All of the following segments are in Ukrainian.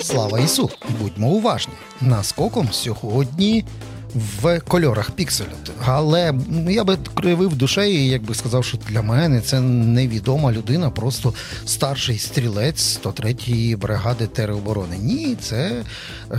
Слава Ісу! Будьмо уважні! Наскоком сьогодні в кольорах пікселю. Але я би кривив душею, і якби сказав, що для мене це невідома людина, просто старший стрілець 103-ї бригади тероборони. Ні, це. Е,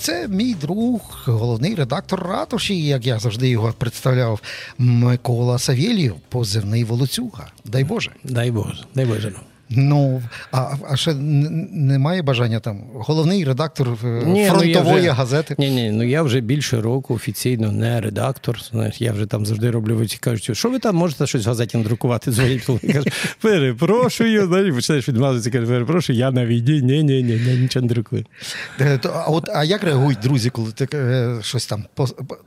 це мій друг, головний редактор ратуші, як я завжди його представляв, Микола Савєлєв, позивний Волоцюга. Дай Боже. Дай Боже, дай Боже. Ну а а ще немає бажання там головний редактор е, ні, ну, фронтової ну вже, газети. Ні, ні, ну я вже більше року офіційно не редактор. Знаєш, я вже там завжди роблю. Кажуть, що ви там можете щось в газеті надрукувати? Дзвонять, кажуть, перепрошую. Знаєш, починаєш відмазатися, каже, перепрошую, я на війні. Ні, ні, ні, ні, нічого не друкую. Е, а от а як реагують друзі, коли ти е, щось там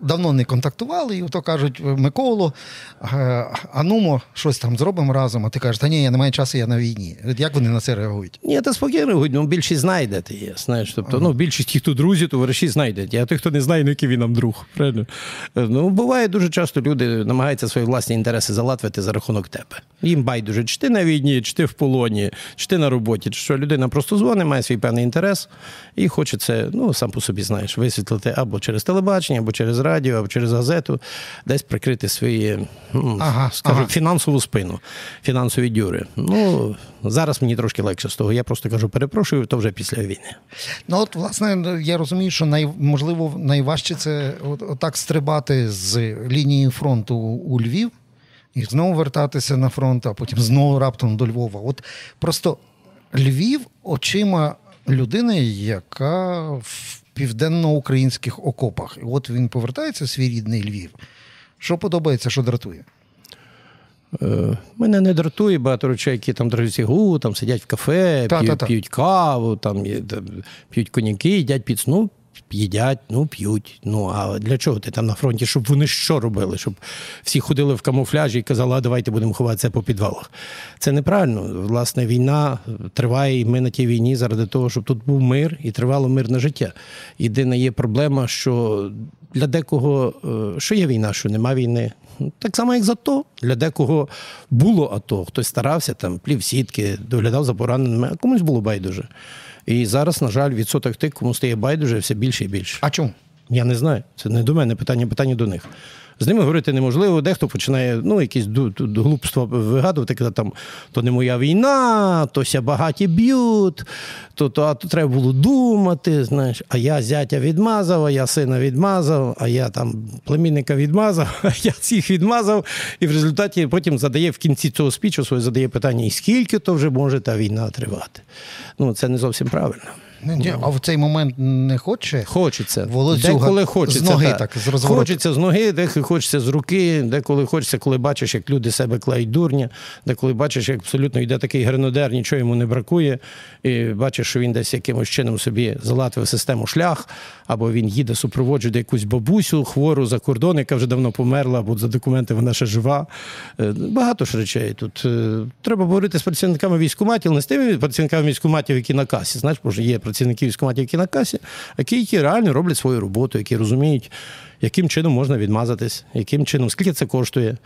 давно не контактували, і то кажуть Миколу, анумо, щось там зробимо разом. А ти кажеш, та ні, я не маю часу, я на війні. Як вони на це реагують? Ні, та спокійно реагують, ну більшість знайдете є. Знаєш, тобто, ага. ну, більшість ті, хто друзі, товариші знайдуть. А тих, хто не знає, ну який він нам друг. Правильно? Ну, буває дуже часто люди намагаються свої власні інтереси залатвити за рахунок тебе. Їм байдуже, чи ти на війні, чи ти в полоні, чи ти на роботі, чи що людина просто дзвонить, має свій певний інтерес і хоче це, ну сам по собі знаєш, висвітлити або через телебачення, або через радіо, або через газету, десь прикрити свої, ну, ага, скажу, ага. фінансову спину, фінансові дюри. Ну Зараз мені трошки легше з того. Я просто кажу, перепрошую, то вже після війни. Ну от, власне, я розумію, що най, можливо найважче це от, отак стрибати з лінії фронту у Львів і знову вертатися на фронт, а потім знову раптом до Львова. От просто Львів очима людини, яка в південно-українських окопах. І от він повертається в свій рідний Львів. Що подобається, що дратує? Е, мене не дратує багато речей, які там дратують гу, там сидять в кафе, та, п'ють, та, та. п'ють каву, там, п'ють коньяки, їдять піцу. Їдять, ну п'ють. Ну а для чого ти там на фронті? Щоб вони що робили? Щоб всі ходили в камуфляжі і казали, а давайте будемо ховатися по підвалах. Це неправильно. Власне, війна триває, і ми на тій війні заради того, щоб тут був мир і тривало мирне життя. Єдина є проблема, що для декого е, що є війна, що нема війни. Так само, як за то. Для декого було АТО. Хтось старався, там, плів сітки, доглядав за пораненими, а комусь було байдуже. І зараз, на жаль, відсоток тих, кому стає байдуже, все більше і більше. А чому? Я не знаю. Це не до мене питання, питання до них. З ними говорити неможливо. Дехто починає ну, якісь глупства вигадувати, коли там то не моя війна, то ся багаті б'ють, то то, а то треба було думати. знаєш, А я зятя відмазав, а я сина відмазав, а я там племінника відмазав, а я цих відмазав. І в результаті потім задає в кінці цього спічу своє задає питання: і скільки то вже може та війна тривати? Ну, це не зовсім правильно. Ні, А в цей момент не хоче? Хочеться. Деколи хочеться. З ноги так, з розвороту. Хочеться з ноги, деколи хочеться з руки, деколи хочеться, коли бачиш, як люди себе клеють дурня, деколи бачиш, як абсолютно йде такий гренодер, нічого йому не бракує, і бачиш, що він десь якимось чином собі залатив систему шлях, або він їде супроводжує якусь бабусю хвору за кордон, яка вже давно померла, або за документи вона ще жива. Е, багато ж речей тут. Е, треба говорити з працівниками військкоматів, не з тими працівниками військкоматів, які на касі. Знаєш, може, є працівники військкоматів, які на касі, а які реально роблять свою роботу, які розуміють, яким чином можна відмазатись, яким чином, скільки це коштує.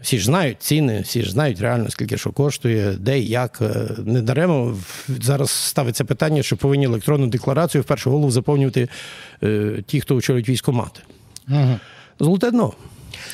Всі ж знають ціни, всі ж знають реально, скільки що коштує, де і як. Е, не даремо зараз ставиться питання, що повинні електронну декларацію в першу голову заповнювати е, ті, хто очолюють військомати. Угу. Золоте дно.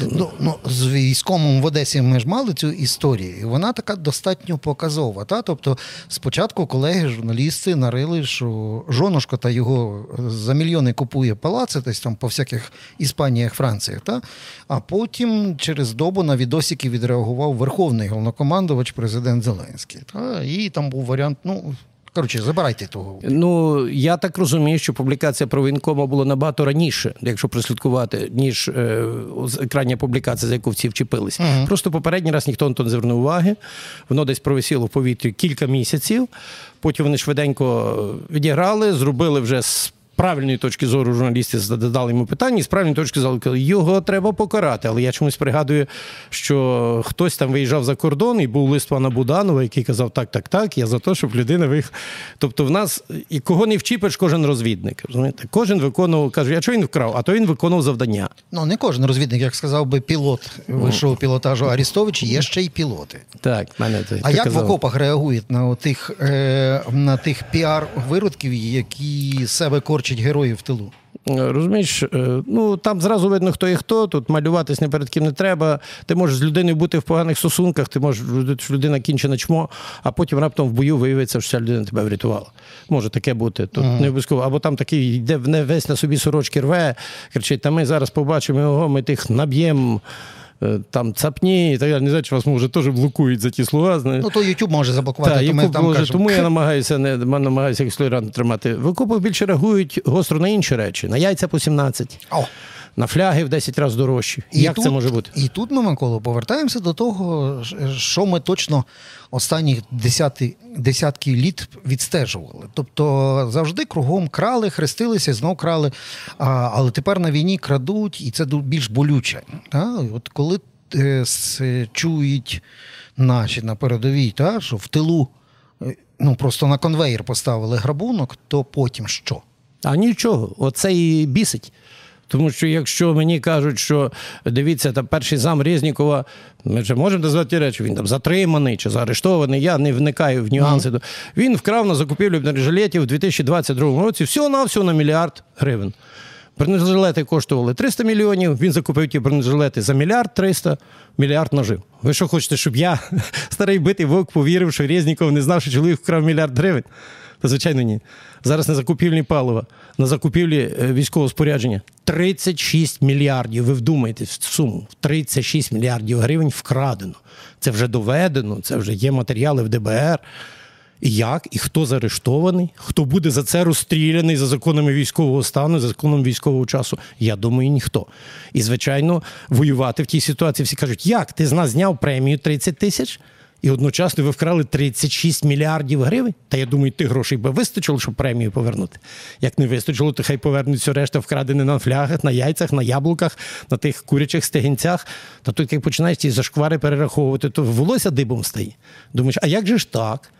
Ну, ну, З військовим в Одесі ми ж мали цю історію, і вона така достатньо показова. Та? Тобто, спочатку колеги-журналісти нарили, що жонушка та його за мільйони купує палаци, десь там по всяких Іспаніях, Франціях. Та? А потім через добу на відосики відреагував Верховний головнокомандувач президент Зеленський. Та? І там був варіант, ну. Коротше, забирайте того. Ну я так розумію, що публікація про воєнкома була набагато раніше, якщо прослідкувати, ніж е, крайня публікація, за яку всі вчепились. Угу. Просто попередній раз ніхто на то не звернув уваги. Воно десь провисіло в повітрі кілька місяців. Потім вони швиденько відіграли, зробили вже правильної точки зору журналісти задали йому питання, і з правильної точки зору його треба покарати. Але я чомусь пригадую, що хтось там виїжджав за кордон і був лист пана Буданова, який казав, так, так, так, я за те, щоб людина виїхала. Тобто, в нас і кого не вчіпиш, кожен розвідник. розумієте? Кожен виконував, каже, а що він вкрав? А то він виконував завдання. Ну, не кожен розвідник, як сказав би пілот вищого пілотажу Арістович, є ще й пілоти. Так, мене ти, А ти як казав. в окопах реагують на тих, е, на тих піар-виродків, які себе корчать героїв в тилу? Розумієш, е, ну там зразу видно, хто є хто. Тут малюватись не перед ким не треба. Ти можеш з людиною бути в поганих стосунках, ти можеш що людина кінчена чмо, а потім раптом в бою виявиться, що ця людина тебе врятувала. Може таке бути. Тут не обов'язково. Або там такий йде весь на собі сорочки рве, кричить: та ми зараз побачимо його, ми тих наб'ємо. Е, Там цапні і так далі. Не знаю, чи вас може теж блокують за ті слова. Знає. Ну, то YouTube може заблокувати, Так, то ми там може, кажемо. тому я намагаюся не намагаюся якось тримати. В окопах більше реагують гостро на інші речі. На яйця по 17, О, на фляги в 10 разів дорожчі. Як тут, це може бути? І тут ми, Микола, повертаємося до того, що ми точно останні десяти, десятки літ відстежували. Тобто завжди кругом крали, хрестилися, знов крали. А, але тепер на війні крадуть, і це більш болюче. Та? От коли е, с- чують наші на передовій, та, що в тилу е, ну, просто на конвейер поставили грабунок, то потім що? А нічого, оце і бісить. Тому що якщо мені кажуть, що дивіться, там перший зам Резнікова, ми вже можемо назвати речі, він там затриманий чи заарештований, я не вникаю в нюанси. Він вкрав на закупівлю бронежилетів у 2022 році всього-навсього на мільярд гривень. Бронежилети коштували 300 мільйонів, він закупив ті бронежилети за мільярд 300, мільярд нажив. Ви що хочете, щоб я, старий битий вовк, повірив, що Резніков не знав, що чоловік вкрав мільярд гривень? Та звичайно, ні. Зараз на закупівлі палива, на закупівлі е, військового спорядження 36 мільярдів. Ви вдумаєтесь в суму. 36 мільярдів гривень вкрадено. Це вже доведено, це вже є матеріали в ДБР. І як, і хто заарештований, хто буде за це розстріляний за законами військового стану, за законом військового часу? Я думаю, ніхто. І, звичайно, воювати в тій ситуації всі кажуть, як ти з нас зняв премію 30 тисяч, і одночасно ви вкрали 36 мільярдів гривень. Та я думаю, тих грошей би вистачило, щоб премію повернути. Як не вистачило, то хай повернуть все решта вкрадене на флягах, на яйцях, на яблуках, на тих курячих стегінцях. Та тут, як починаєш ці зашквари перераховувати, то волосся дибом стає. Думаєш, а як же ж так?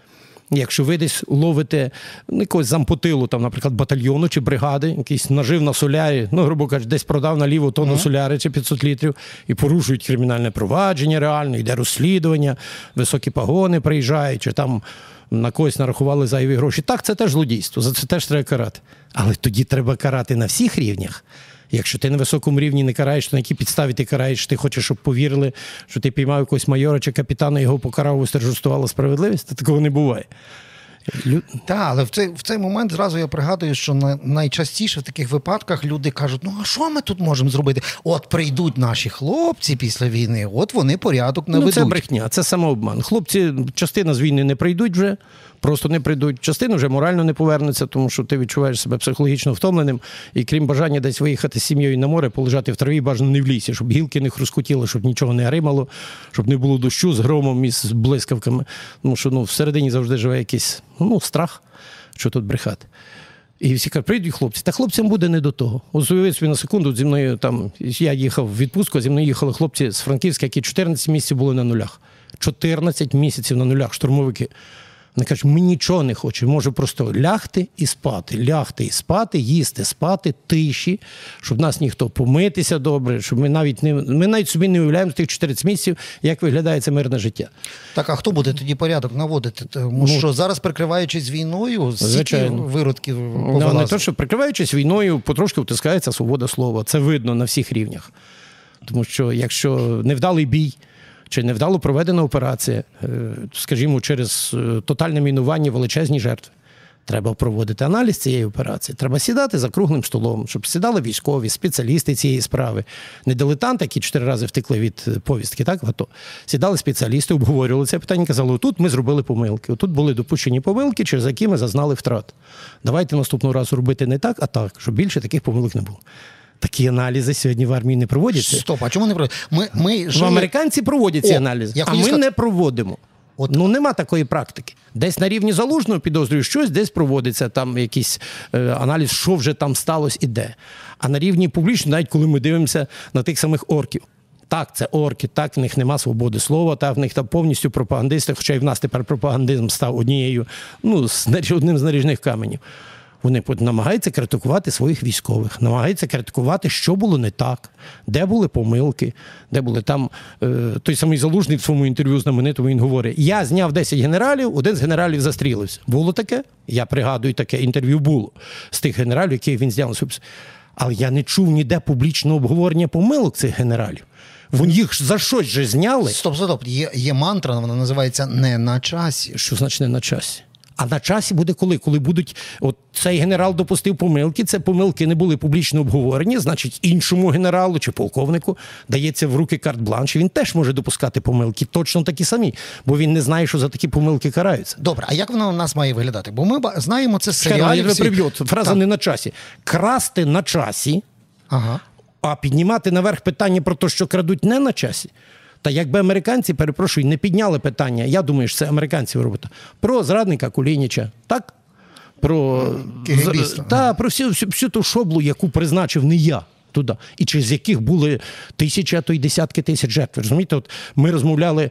Якщо ви десь ловите ну, якогось зампотилу, там, наприклад, батальйону чи бригади, якийсь нажив на солярі, ну, грубо кажучи, десь продав наліво тонну соляри чи 500 літрів, і порушують кримінальне провадження реально, йде розслідування, високі погони приїжджають, чи там на когось нарахували зайві гроші. Так, це теж злодійство, за це теж треба карати. Але тоді треба карати на всіх рівнях. Якщо ти на високому рівні не караєш, то на якій підставі ти караєш, ти хочеш, щоб повірили, що ти піймав якогось майора чи капітана, його покарав, вистержустувала справедливість, то такого не буває. Лю... Так, але в цей, в цей момент зразу я пригадую, що на, найчастіше в таких випадках люди кажуть: ну а що ми тут можемо зробити? От прийдуть наші хлопці після війни, от вони порядок наведуть. Ну, це брехня, це самообман. Хлопці, частина з війни не прийдуть вже, просто не прийдуть. Частина вже морально не повернеться, тому що ти відчуваєш себе психологічно втомленим. І крім бажання десь виїхати з сім'єю на море, полежати в траві, бажано не в лісі, щоб гілки не хрускотіли, щоб нічого не гримало, щоб не було дощу з громом і з блискавками. Тому що ну, всередині завжди живе якийсь ну, страх, що тут брехати. І всі кажуть, прийдуть хлопці. Та хлопцям буде не до того. Ось уявіть собі на секунду зі мною там я їхав в відпустку, зі мною їхали хлопці з Франківська, які 14 місяців були на нулях. 14 місяців на нулях, штурмовики. Вони кажуть, ми нічого не хочемо, може просто лягти і спати, лягти і спати, їсти, спати, тиші, щоб нас ніхто помитися добре, щоб ми навіть не ми навіть собі не уявляємо з тих 14 місяців, як виглядає це мирне життя. Так, а хто буде тоді порядок наводити? Тому що зараз, прикриваючись війною, Звичайно. виродків Ну, не то, що прикриваючись війною, потрошки втискається свобода слова. Це видно на всіх рівнях. Тому що якщо невдалий бій чи невдало проведена операція, е, скажімо, через е, тотальне мінування величезні жертви. Треба проводити аналіз цієї операції. Треба сідати за круглим столом, щоб сідали військові, спеціалісти цієї справи, не дилетанти, які чотири рази втекли від е, повістки, так в АТО. Сідали спеціалісти, обговорювали це питання, казали: тут ми зробили помилки, тут були допущені помилки, через які ми зазнали втрат. Давайте наступного разу робити не так, а так, щоб більше таких помилок не було. Такі аналізи сьогодні в армії не проводяться. Стоп, а чому не про ми, ми В жили... американці проводять ці аналізи, а ми сказати- не проводимо. От- Ну нема такої практики. Десь на рівні залужного підозрюю щось, десь проводиться там якийсь е, аналіз, що вже там сталося і де. А на рівні публічно, навіть коли ми дивимося на тих самих орків. Так, це орки, так, в них нема свободи слова, так, в них там повністю пропагандисти, хоча і в нас тепер пропагандизм став однією, ну, з одним з наріжних каменів. Вони намагаються критикувати своїх військових, намагаються критикувати, що було не так, де були помилки, де були там. Е, той самий залужний в своєму інтерв'ю знаменитому він говорить: я зняв 10 генералів, один з генералів застрілився. Було таке? Я пригадую, таке інтерв'ю було з тих генералів, яких він зняв. Але я не чув ніде публічного обговорення помилок цих генералів. Вони їх за щось же зняли. Стоп, стоп, є, є мантра, вона називається не на часі. Що значить не на часі? А на часі буде коли? Коли будуть, от цей генерал допустив помилки, це помилки не були публічно обговорені, значить, іншому генералу чи полковнику дається в руки карт-бланш, і він теж може допускати помилки, точно такі самі, бо він не знає, що за такі помилки караються. Добре, а як воно у нас має виглядати? Бо ми знаємо це серіалів. Фраза Так. не на часі. Красти на часі, Ага. а піднімати наверх питання про те, що крадуть не на часі. Та якби американці, перепрошую, не підняли питання, я думаю, що це американців робота, про зрадника Кулініча, так? Про, Кегебіста. з- та, про всю, всю, всю ту шоблу, яку призначив не я туди, і через яких були тисячі, а то й десятки тисяч жертв. Розумієте, от ми розмовляли.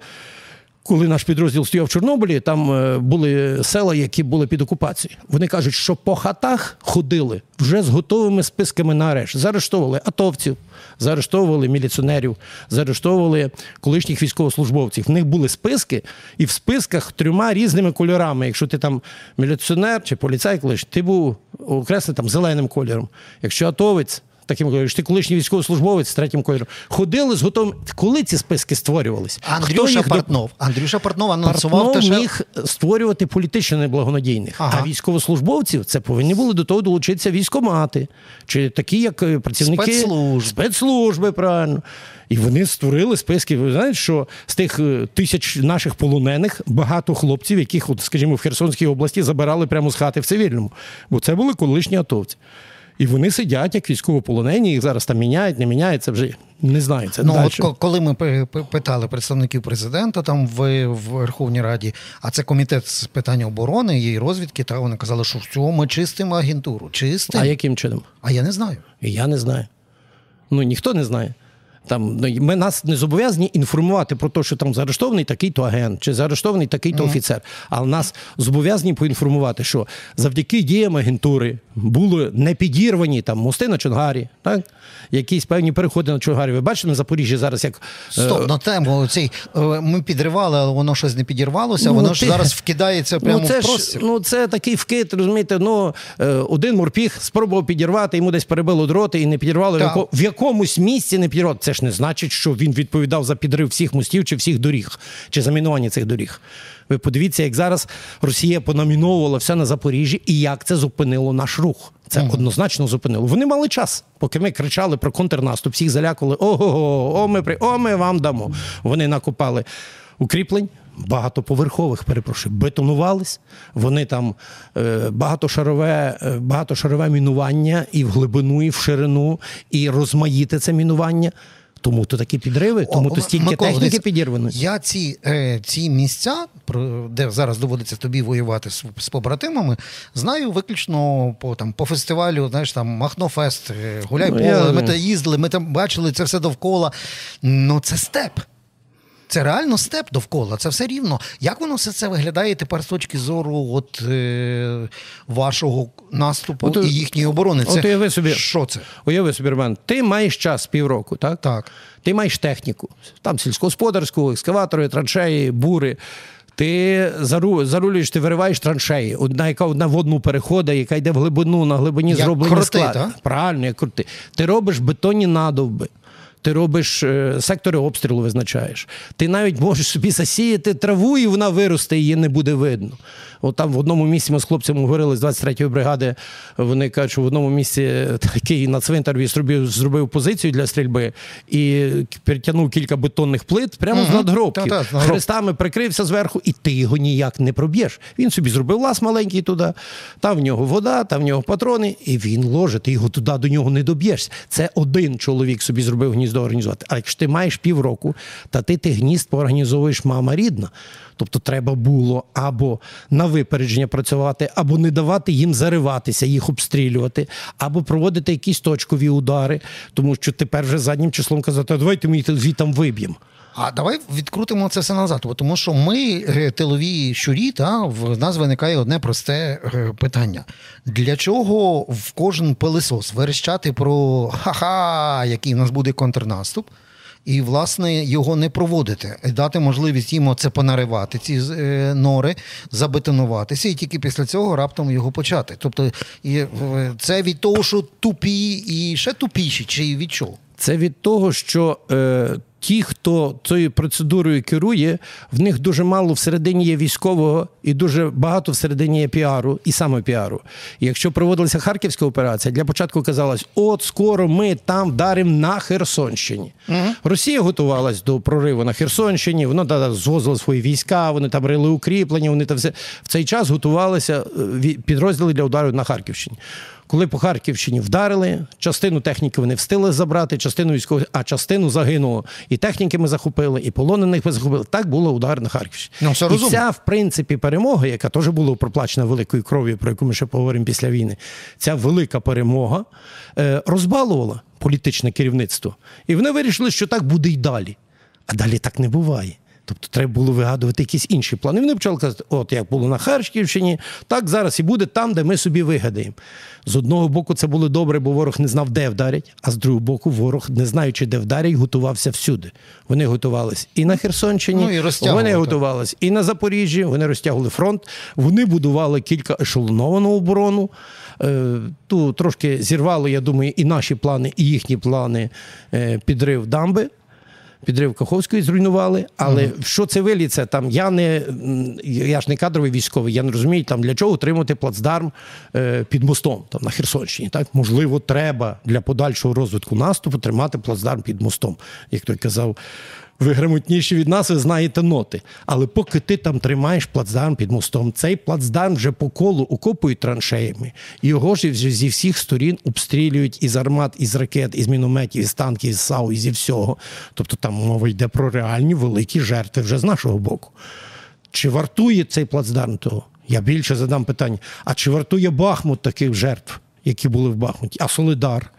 Коли наш підрозділ стояв в Чорнобилі, там е, були села, які були під окупацією. Вони кажуть, що по хатах ходили вже з готовими списками на арешт. Заарештовували атовців, заарештовували міліціонерів, заарештовували колишніх військовослужбовців. В них були списки, і в списках трьома різними кольорами. Якщо ти там міліціонер чи поліцай, колишній, ти був окреслений там зеленим кольором. Якщо атовець. Таким кольором, ти колишній військовослужбовець з третім кольором. Ходили з готовим. Коли ці списки створювались? Андрюша Портнов. Андрюша Портнов анонсував Портнов те, що... міг створювати політично неблагонадійних, Ага. а військовослужбовців це повинні були до того долучитися військомати, чи такі, як е, працівники Спецслужб. спецслужби, правильно. І вони створили списки. Ви знаєте, що з тих е, тисяч наших полонених багато хлопців, яких, от, скажімо, в Херсонській області забирали прямо з хати в цивільному, бо це були колишні атовці. І вони сидять як військовополонені, їх зараз там міняють, не міняють, це вже не знаю. Це Ну, далі. от коли ми пи- пи- питали представників президента там в, в Верховній Раді, а це комітет з питань оборони і розвідки, та вони казали, що в цьому ми чистимо агентуру. Чистимо. А, яким чином? А я не знаю. Я не знаю. Ну ніхто не знає. Там ну, ми нас не зобов'язані інформувати про те, що там заарештований такий-то агент чи заарештований такий-то офіцер. Але нас зобов'язані поінформувати, що завдяки діям агентури були не підірвані там мости на Чонгарі, так якісь певні переходи на Чонгарі. Ви бачите на Запоріжжі зараз, як е, Стоп, на тему цей е, ми підривали, але воно щось не підірвалося. Ну, воно ти- ж зараз вкидається прямо ну, це в ж, ну, це такий вкид, розумієте, ну, е, один морпіг спробував підірвати, йому десь перебило дроти і не підірвало. В, Так. в якомусь місці не підірвало. Це ж не значить, що він відповідав за підрив всіх мостів чи всіх доріг, чи замінування цих доріг. Ви подивіться, як зараз Росія понаміновувала все на Запоріжжі і як це зупинило наш рух. Це однозначно зупинило. Вони мали час, поки ми кричали про контрнаступ, всіх залякували, ого, о, ми при о, ми вам дамо. Вони накопали укріплень. Багатоповерхових, перепрошую, бетонувались. Вони там е, багатошарове, е, багатошарове мінування і в глибину, і в ширину, і розмаїте це мінування. Тому то такі підриви, тому О, то стільки Микола, техніки підірвано. Я ці, е, ці місця, де зараз доводиться тобі воювати з, з побратимами, знаю виключно по, там, по фестивалю, знаєш, там Махнофест, е, Гуляй Ну, поле, ми там їздили, ми там бачили це все довкола. Ну, це степ. Це реально степ довкола, це все рівно. Як воно все це виглядає тепер з точки зору от, е, вашого наступу От, і їхньої оборони? от уяви собі. Що це? Уяви собі, Роман, ти маєш час півроку, так? Так. Ти маєш техніку, там сільськогосподарську, екскаватори, траншеї, бури. Ти зару, зарулюєш, ти вириваєш траншеї. Одна, яка одна водну переходить, яка йде в глибину, на глибині склад. так? Правильно, як крути. Ти робиш бетонні надовби. Ти робиш е, сектори обстрілу, визначаєш. Ти навіть можеш собі засіяти траву, і вона виросте, її не буде видно. От там в одному місці ми з хлопцями говорили з 23-ї бригади. Вони кажуть, що в одному місці такий на цвинтарі зробив, зробив позицію для стрільби і перетягнув кілька бетонних плит прямо з надгробків. З надгроб- Хрестами прикрився зверху, і ти його ніяк не проб'єш. Він собі зробив лаз маленький туди, там в нього вода, там в нього патрони, і він ложе. Ти його туди до нього не доб'єшся. Це один чоловік собі зробив гніздо організувати. А якщо ти маєш півроку, та ти ти гнізд поорганізовуєш мама рідна. Тобто, треба було або на випередження працювати, або не давати їм зариватися, їх обстрілювати, або проводити якісь точкові удари, тому що тепер вже заднім числом казати, давайте ми їх звітам виб'ємо. А давай відкрутимо це все назад, тому що ми е, тилові щурі, та в нас виникає одне просте е, питання: для чого в кожен пилисос верещати про ха-ха, який в нас буде контрнаступ? І, власне, його не проводити, дати можливість їм оце понаривати, ці е, нори, забетонуватися, і тільки після цього раптом його почати. Тобто, і, це від того, що тупі і ще тупіші, чи від чого? Це від того, що е, ті, хто цією процедурою керує, в них дуже мало всередині є військового і дуже багато всередині є піару і саме піару. І якщо проводилася харківська операція, для початку казалось, от скоро ми там вдаримо на Херсонщині. Угу. Росія готувалась до прориву на Херсонщині, вона да, звозила свої війська, вони там рили укріплення, вони там все в цей час готувалися е, підрозділи для удару на Харківщині. Коли по Харківщині вдарили, частину техніки вони встигли забрати, частину військових, а частину загинуло. І техніки ми захопили, і полонених ми захопили. Так було удар на Харківщині. Ну, все і розумно. ця, в принципі, перемога, яка теж була проплачена великою кров'ю, про яку ми ще поговоримо після війни. Ця велика перемога е, розбалувала політичне керівництво. І вони вирішили, що так буде й далі. А далі так не буває. Тобто треба було вигадувати якісь інші плани. Вони почали казати, от як було на Харківщині, так зараз і буде там, де ми собі вигадаємо. З одного боку, це було добре, бо ворог не знав, де вдарять, а з другого боку, ворог, не знаючи, де вдарять, готувався всюди. Вони готувалися і на Херсонщині, ну, і вони готувалися і на Запоріжжі, вони розтягували фронт, вони будували кілька ешелоновану оборону. Е, ту трошки зірвало, я думаю, і наші плани, і їхні плани е, підрив дамби підрив Каховської зруйнували. Але mm-hmm. що це виліться? Там я не я ж не кадровий військовий, я не розумію, там для чого утримувати плацдарм е, під мостом там на Херсонщині. Так можливо, треба для подальшого розвитку наступу тримати плацдарм під мостом, як той казав ви грамотніші від нас, ви знаєте ноти. Але поки ти там тримаєш плацдарм під мостом, цей плацдарм вже по колу окопують траншеями, його ж зі всіх сторін обстрілюють із армат, із ракет, із мінометів, із танків, із САУ, і зі всього. Тобто там мова йде про реальні великі жертви вже з нашого боку. Чи вартує цей плацдарм того? Я більше задам питання: а чи вартує Бахмут таких жертв, які були в Бахмуті? А Солидар?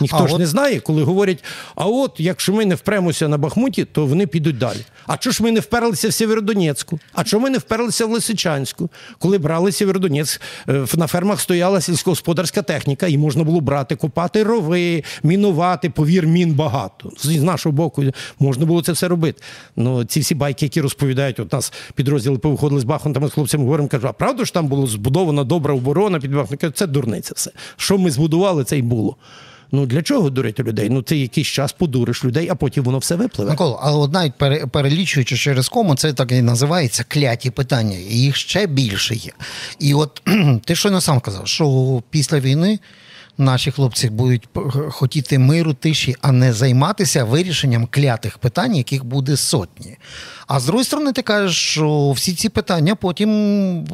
Ніхто а ж от... не знає, коли говорять: а от якщо ми не впремося на Бахмуті, то вони підуть далі. А чого ж ми не вперлися в Сєвєродонецьку? А чого ми не вперлися в Лисичанську? Коли брали Сєвєродонецьк, е, на фермах стояла сільськогосподарська техніка, і можна було брати, копати рови, мінувати, повір, мін багато. З нашого боку можна було це все робити. Ну ці всі байки, які розповідають, от нас підрозділи повиходили з Бахмутами, з хлопцями говоримо, кажуть, а правда ж там було збудована добра оборона під Бахмутом? Це дурниця все. Що ми збудували, це й було. Ну для чого дурити людей? Ну ти якийсь час подуриш людей, а потім воно все випливе. Микола, але от навіть перелічуючи через кому, це так і називається кляті питання. І їх ще більше є. І от ти щойно сам казав, що після війни. Наші хлопці будуть хотіти миру, тиші, а не займатися вирішенням клятих питань, яких буде сотні. А з другої сторони, ти кажеш, що всі ці питання потім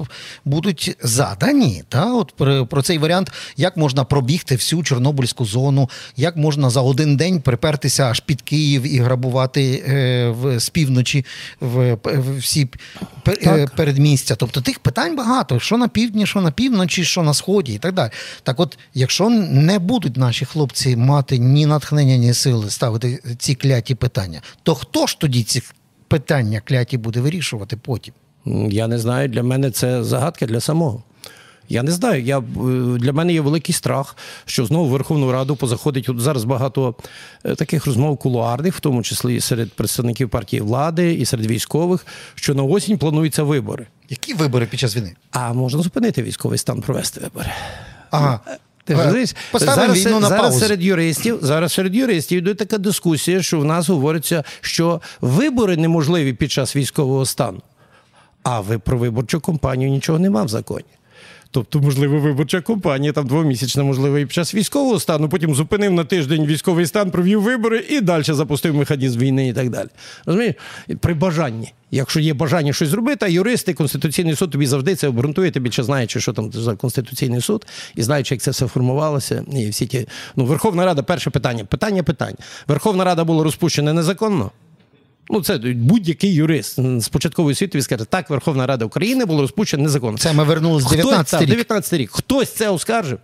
будуть задані. Та? От про, цей варіант, як можна пробігти всю Чорнобильську зону, як можна за один день припертися аж під Київ і грабувати е, в, з півночі в, в всі е, передмістя. Тобто тих питань багато: що на півдні, що на півночі, що на сході, і так далі. Так, от, якщо не будуть наші хлопці мати ні натхнення, ні сили ставити ці кляті питання, то хто ж тоді ці питання кляті буде вирішувати потім? Я не знаю. Для мене це загадка для самого. Я не знаю. Я, е, Для мене є великий страх, що знову в Верховну Раду позаходить от зараз багато е, таких розмов кулуарних, в тому числі і серед представників партії влади, і серед військових, що на осінь плануються вибори. Які вибори під час війни? А можна зупинити військовий стан, провести вибори. Ага. Ти розумієш? зараз, війну на зараз паузу. серед юристів, зараз серед юристів йде така дискусія, що в нас говориться, що вибори неможливі під час військового стану. А ви про виборчу кампанію нічого нема в законі. Тобто, можливо, виборча компанія там двомісячна, можливо, і під час військового стану, потім зупинив на тиждень військовий стан, провів вибори і далі запустив механізм війни і так далі. Розумієш? При бажанні. Якщо є бажання щось зробити, а юристи, Конституційний суд тобі завжди це обґрунтує, ти більше знаючи, що там за Конституційний суд, і знаючи, як це все формувалося. І всі ті... Ну, Верховна Рада, перше питання. Питання питань. Верховна Рада була розпущена незаконно. Ну, це будь-який юрист з початкової освіти скаже, так Верховна Рада України було розпущена незаконно. Це ми вернули з 19 рік. 19 рік. Хтось це оскаржив.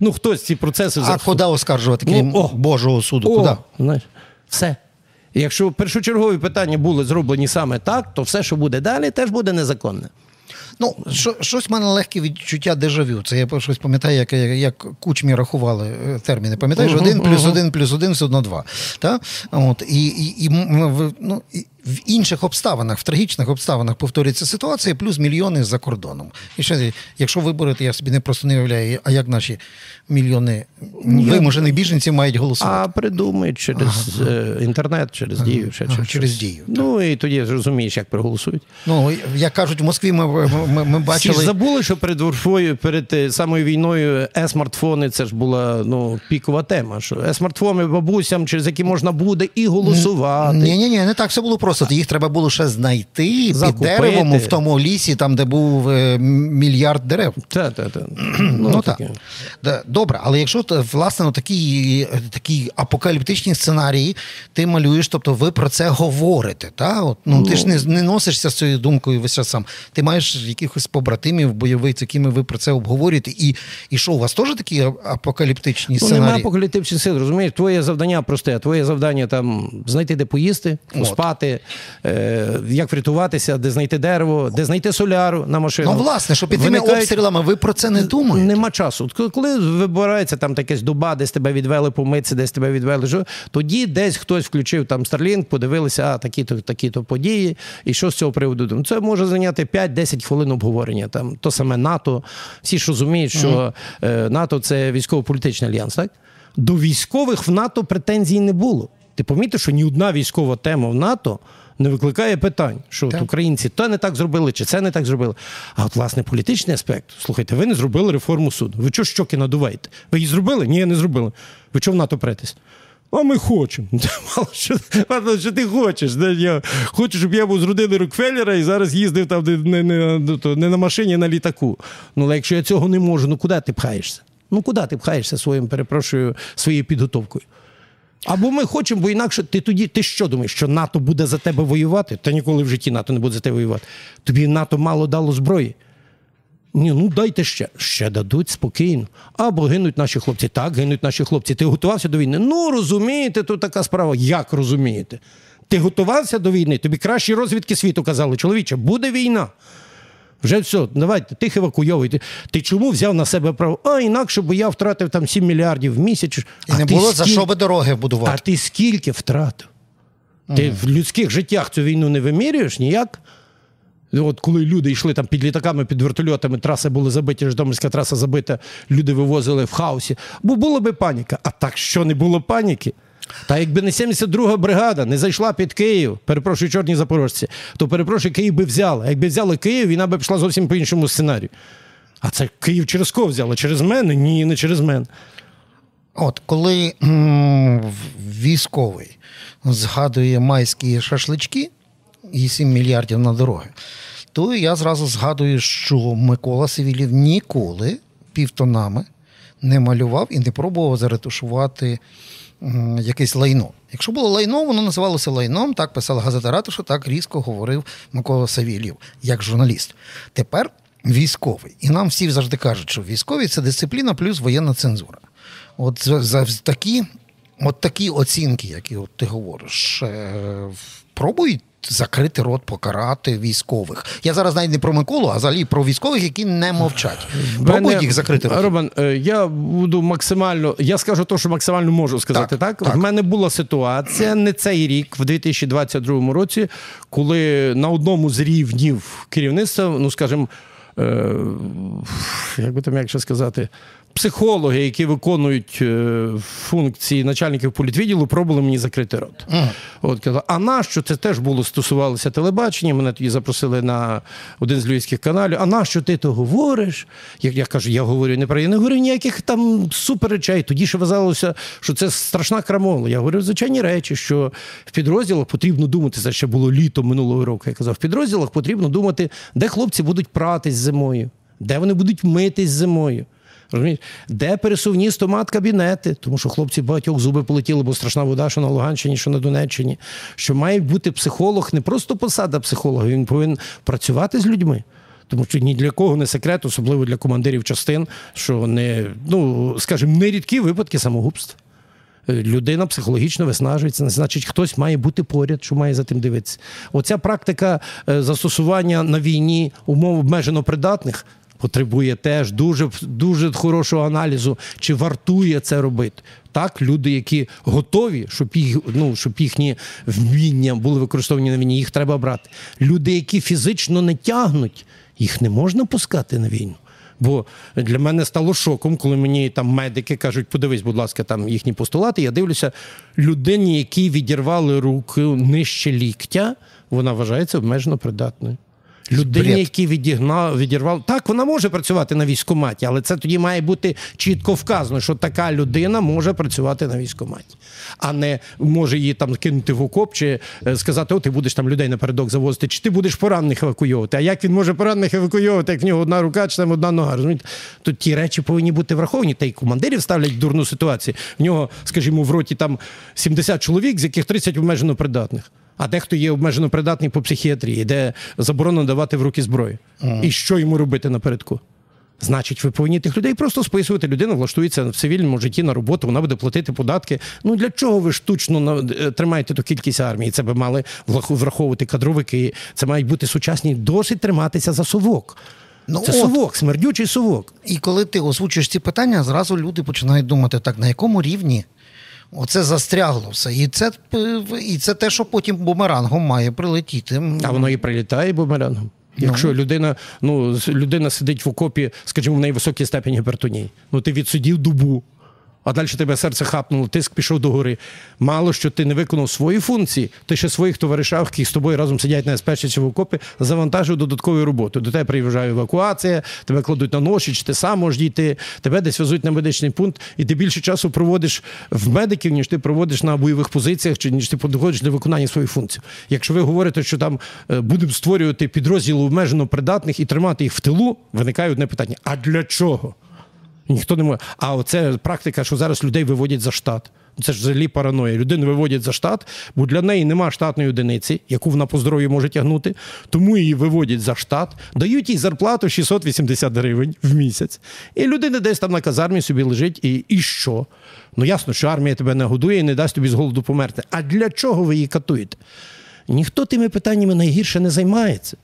Ну, хтось ці процеси А куди оскаржувати, крім Ну. Божого суду? О, Куди? знаєш, все. Якщо першочергові питання були зроблені саме так, то все, що буде далі, теж буде незаконне. Ну, що, щось в мене легке відчуття дежавю. Це я щось пам'ятаю, як, як, кучмі рахували е, терміни. Пам'ятаєш, один плюс один плюс один все одно два. Та? От, і, і, і, ну, і в інших обставинах, в трагічних обставинах повторюється ситуація, плюс мільйони за кордоном. І ще, якщо виборити, я собі не просто не уявляю, а як наші мільйони вимушених біженців мають голосувати. А придумають через е, інтернет, через дію. Ще, Ага, через щось. Дію, Ну і тоді зрозумієш, як проголосують. Ну, як кажуть, в Москві ми, ми, ми, ми Всі ж забули, що перед Ворфою, перед е, самою війною е-смартфони це ж була ну, пікова тема. Що е-смартфони бабусям, через які можна буде і голосувати. Ні, ні, ні, не так все було просто. Їх треба було ще знайти Закупити. під деревом в тому лісі, там, де був е, мільярд дерев. Та, та, та. Ну, Ну, так. Добре, але якщо власне ну, такі, такі апокаліптичні сценарії ти малюєш, тобто ви про це говорите. Та? От, ну, ти ж не, не носишся з цією думкою весь час сам. Ти маєш якихось побратимів бойових, з якими ви про це обговорюєте. І, і що, у вас теж такі апокаліптичні Ну, немає сценарії? апокаліптичних сил, розумієш? Твоє завдання просте. Твоє завдання там знайти, де поїсти, поспати, як врятуватися, де знайти дерево, де знайти соляру на машину. Ну, власне, що під тими Виникають- обстрілами ви про це не думаєте. Нема часу. Коли- вибирається там якась дуба, десь тебе відвели помитися, десь тебе відвели, тоді десь хтось включив там Starlink, подивилися, а такі-то, такі-то події, і що з цього приводу. Це може зайняти 5-10 хвилин обговорення. Там то саме НАТО. Всі ж розуміють, що е, НАТО це військово-політичний альянс, так? До військових в НАТО претензій не було. Ти помітив, що ні одна військова тема в НАТО не викликає питань, що от українці то не так зробили, чи це не так зробили. А от власне політичний аспект. Слухайте, ви не зробили реформу суду. Ви чого щоки надуваєте? Ви її зробили? Ні, не зробили. Ви чого в НАТО претесь? А ми хочемо. Мало що, мало що ти хочеш. Я хочу, щоб я був з родини Рокфеллера і зараз їздив там не, не, не, ну, не на машині, а на літаку. Ну, але якщо я цього не можу, ну куди ти пхаєшся? Ну куди ти пхаєшся своїм, перепрошую, своєю підготовкою? Або ми хочемо, бо інакше ти тоді ти що думаєш, що НАТО буде за тебе воювати? Та ніколи в житті НАТО не буде за тебе воювати. Тобі НАТО мало дало зброї. Ні, ну дайте ще. Ще дадуть спокійно. Або гинуть наші хлопці. Так, гинуть наші хлопці. Ти готувався до війни? Ну, розумієте, тут така справа. Як розумієте? Ти готувався до війни? Тобі кращі розвідки світу казали, чоловіче, буде війна. Вже все, давайте, тих евакуйовуй. Ти, чому взяв на себе право? А інакше, бо я втратив там 7 мільярдів в місяць. І А не було за що би дороги будувати. а ти скільки втратив? Ти в людських життях цю війну не вимірюєш ніяк? От коли люди йшли там під літаками, під вертольотами, траси були забиті, Житомирська траса забита, люди вивозили в хаосі. Бо була би паніка. А так що не було паніки? Та якби не 72-га бригада не зайшла під Київ, перепрошую, чорні запорожці, то перепрошую, Київ би взяла. Якби взяли Київ, війна би пішла зовсім по іншому сценарію. А це Київ через кого взяли? Через мене? Ні, не через мене. От коли військовий згадує майські шашлички і 7 мільярдів на дороги, то я зразу згадую, що Микола Сивілів ніколи півтонами не малював і не пробував заретушувати якесь лайно. Якщо було лайно, воно називалося лайном, так писала газета Ратуша, так різко говорив Микола Савілів, як журналіст. Тепер військовий. І нам всі завжди кажуть, що військові це дисципліна плюс воєнна цензура. От за, такі, от такі оцінки, які от ти говориш, пробуй пробують закрити рот, покарати військових. Я зараз навіть не про Миколу, а взагалі про військових, які не мовчать. Мене- їх закрити рот. Роман, е, я буду максимально. Я скажу те, що максимально можу сказати. Так, Так, так. в мене була ситуація не цей рік, в 2022 році, коли на одному з рівнів керівництва, ну скажімо, е, як би там якщо сказати. Психологи, які виконують е, функції начальників політвідділу, пробували мені закрити рот. От казали, а нащо це теж було стосувалося телебачення? Мене тоді запросили на один з львівських каналів. А нащо ти то говориш? Як я кажу, я говорю не про я не говорю ніяких там супер речей. Тоді ще вважалося, що це страшна крамола. Я говорю звичайні речі, що в підрозділах потрібно думати. Це ще було літо минулого року. Я казав, в підрозділах потрібно думати, де хлопці будуть пратись зимою, де вони будуть митись зимою. Розумієш? Де пересувні стомат-кабінети, тому що хлопці багатьох зуби полетіли, бо страшна вода, що на Луганщині, що на Донеччині. Що має бути психолог, не просто посада психолога, він повинен працювати з людьми. Тому що ні для кого не секрет, особливо для командирів частин, що не, ну, скажімо, не рідкі випадки самогубств. Людина психологічно виснажується, значить, хтось має бути поряд, що має за тим дивитися. Оця практика е, застосування на війні умов обмежено придатних потребує теж дуже дуже хорошого аналізу, чи вартує це робити. Так, люди, які готові, щоб їх ну щоб їхні вміння були використовані на війні, їх треба брати. Люди, які фізично не тягнуть, їх не можна пускати на війну. Бо для мене стало шоком, коли мені там медики кажуть, подивись, будь ласка, там їхні постулати. Я дивлюся, людині, які відірвали руки нижче ліктя, вона вважається обмежено придатною. Людині, які відігнав, відірвали. Так, вона може працювати на військкоматі, але це тоді має бути чітко вказано, що така людина може працювати на військкоматі, а не може її там кинути в окоп чи е, сказати, о, ти будеш там людей напередок завозити, чи ти будеш поранених евакуйовувати. А як він може поранених евакуйовувати, як в нього одна рука, чи там одна нога? розумієте? Тут ті речі повинні бути враховані. Та й командирів ставлять в дурну ситуацію. В нього, скажімо, в роті там 70 чоловік, з яких 30 обмежено придатних. А дехто є обмежено придатний по психіатрії, де заборонено давати в руки зброю. Ага. І що йому робити напередку? Значить, ви повинні тих людей просто списувати. Людина влаштується в цивільному житті на роботу, вона буде платити податки. Ну для чого ви штучно е, тримаєте ту кількість армії? Це би мали враховувати кадровики. Це мають бути сучасні, досить триматися за совок. Ну, Це от. совок, смердючий совок. І коли ти озвучуєш ці питання, зразу люди починають думати, так на якому рівні Оце застрягло все. І це і це те, що потім бумерангом має прилетіти. А воно і прилітає бумерангом. Ну. Якщо людина ну, людина сидить в окопі, скажімо, в неї високій степені гіпертонії, ну ти відсидів дубу а далі тебе серце хапнуло, тиск пішов до гори. Мало що ти не виконав свої функції, ти ще своїх товаришів, які з тобою разом сидять на безпечниці в окопі, завантажив додатковою роботою. До тебе приїжджає евакуація, тебе кладуть на ноші, чи ти сам можеш дійти, тебе десь везуть на медичний пункт, і ти більше часу проводиш в медиків, ніж ти проводиш на бойових позиціях, чи ніж ти підходиш для виконання своїх функцій. Якщо ви говорите, що там е, будемо створювати підрозділи обмежено придатних і тримати їх в тилу, виникає одне питання: а для чого? Ніхто не може. А оце практика, що зараз людей виводять за штат. Це ж взагалі параноя. Людину виводять за штат, бо для неї нема штатної одиниці, яку вона по здоров'ю може тягнути. Тому її виводять за штат, дають їй зарплату 680 гривень в місяць. І людина десь там на казармі собі лежить. І і що? Ну ясно, що армія тебе не годує і не дасть тобі з голоду померти. А для чого ви її катуєте? Ніхто тими питаннями найгірше не займається.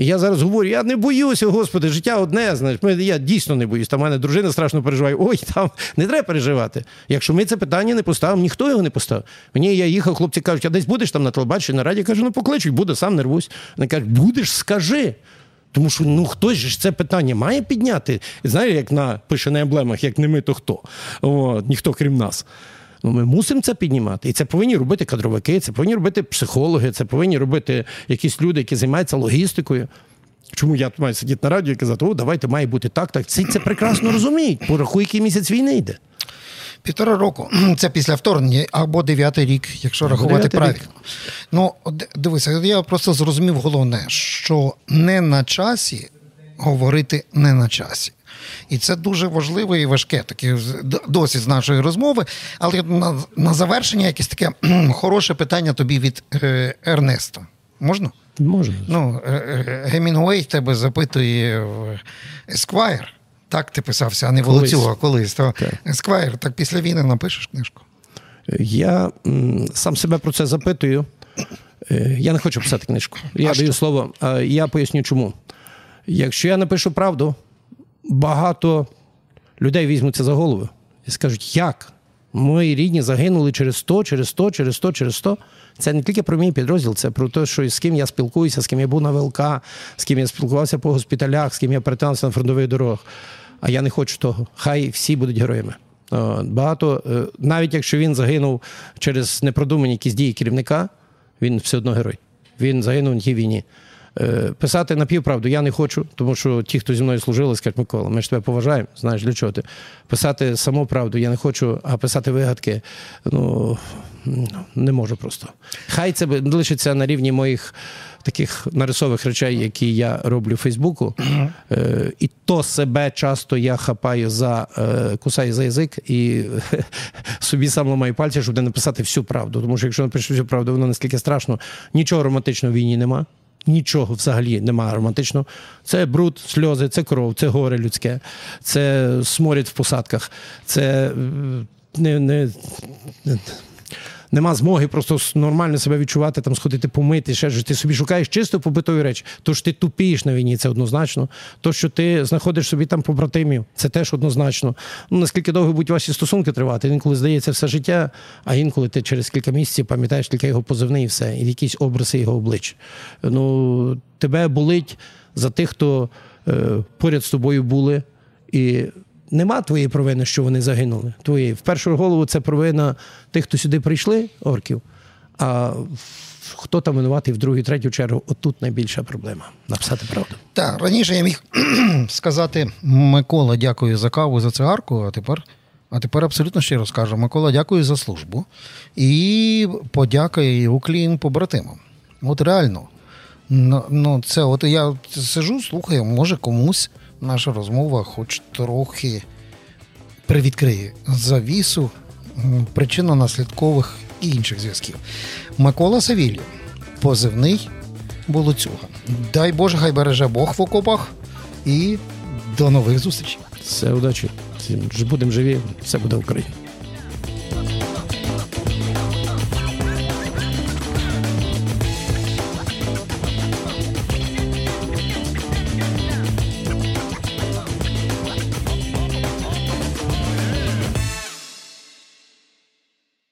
І я зараз говорю, я не боюся, господи, життя одне, знаєш, я дійсно не боюсь. Там мене дружина страшно переживає. Ой, там не треба переживати. Якщо ми це питання не поставимо, ніхто його не поставив. Мені я їхав, хлопці кажуть, а десь будеш там на телебаченні, на раді, кажу, ну покличуть, буде, сам нервусь. Вони кажуть, будеш, скажи. Тому що ну хтось ж це питання має підняти. Знаєш, як на пише на емблемах, як не ми, то хто? О, ніхто крім нас. Ну, Ми мусимо це піднімати. І це повинні робити кадровики, це повинні робити психологи, це повинні робити якісь люди, які займаються логістикою. Чому я маю сидіти на радіо і казати, о, давайте має бути так, так. Це це прекрасно розуміють. Порахуй, який місяць війни йде. Півтора року це після вторгнення або дев'ятий рік, якщо або рахувати правильно. Рік. Ну, дивися, я просто зрозумів головне, що не на часі говорити не на часі. І це дуже важливе і важке таке досить з нашої розмови. Але на на завершення якесь таке хороше питання тобі від е, Ернеста. Можна? Можна. Ну, е, е, Гемінгуей тебе запитує в Esquire. Так ти писався, а не Волоцюга колись. То Esquire, так після війни напишеш книжку. Я сам себе про це запитую. Я не хочу писати книжку. Я а даю що? слово. Я поясню чому. Якщо я напишу правду, багато людей візьмуться за голову і скажуть, як мої рідні загинули через 100, через 100, через 100, через 100. Це не тільки про мій підрозділ, це про те, що з ким я спілкуюся, з ким я був на ВЛК, з ким я спілкувався по госпіталях, з ким я перетинався на фронтових дорогах. А я не хочу того. Хай всі будуть героями. Багато, е, навіть якщо він загинув через непродумані якісь дії керівника, він все одно герой. Він загинув на тій війні. Е, писати напівправду я не хочу, тому що ті, хто зі мною служили, скажуть, Микола, ми ж тебе поважаємо, знаєш для чого ти. Писати саму правду я не хочу, а писати вигадки. Ну не можу просто. Хай це лишиться на рівні моїх таких нарисових речей, які я роблю в Фейсбуку. Е, І то себе часто я хапаю за е, кусаю за язик і собі сам ламаю пальці, щоб не написати всю правду. Тому що якщо напишу всю правду, воно наскільки страшно, нічого романтичного в війні нема. Нічого взагалі немає романтичного. Це бруд, сльози, це кров, це горе людське, це сморід в посадках, це е, не, не, нема змоги просто нормально себе відчувати, там сходити помити, ще ж ти собі шукаєш чисто побитої речі. То що ти тупієш на війні, це однозначно. То, що ти знаходиш собі там побратимів, це теж однозначно. Ну наскільки довго будуть ваші стосунки тривати, інколи здається все життя, а інколи ти через кілька місяців пам'ятаєш тільки його позивний і все, і якісь образи його облич. Ну, тебе болить за тих, хто е, поряд з тобою були. І нема твоєї провини, що вони загинули. Твоєї. В першу голову це провина тих, хто сюди прийшли, орків. А хто там винуватий в другу, третю чергу, отут найбільша проблема написати правду. Так, раніше я міг сказати Микола, дякую за каву, за цигарку, а тепер. А тепер абсолютно щиро скажу, Микола, дякую за службу. І подяка і уклін побратимам. От реально. Ну, ну, це от я сижу, слухаю, може комусь наша розмова хоч трохи привідкриє завісу причинно-наслідкових і інших зв'язків. Микола Савілів, позивний Болоцюга. Дай Боже, хай береже Бог в окопах і до нових зустрічей. Все, удачі. Будемо живі, все буде Україна.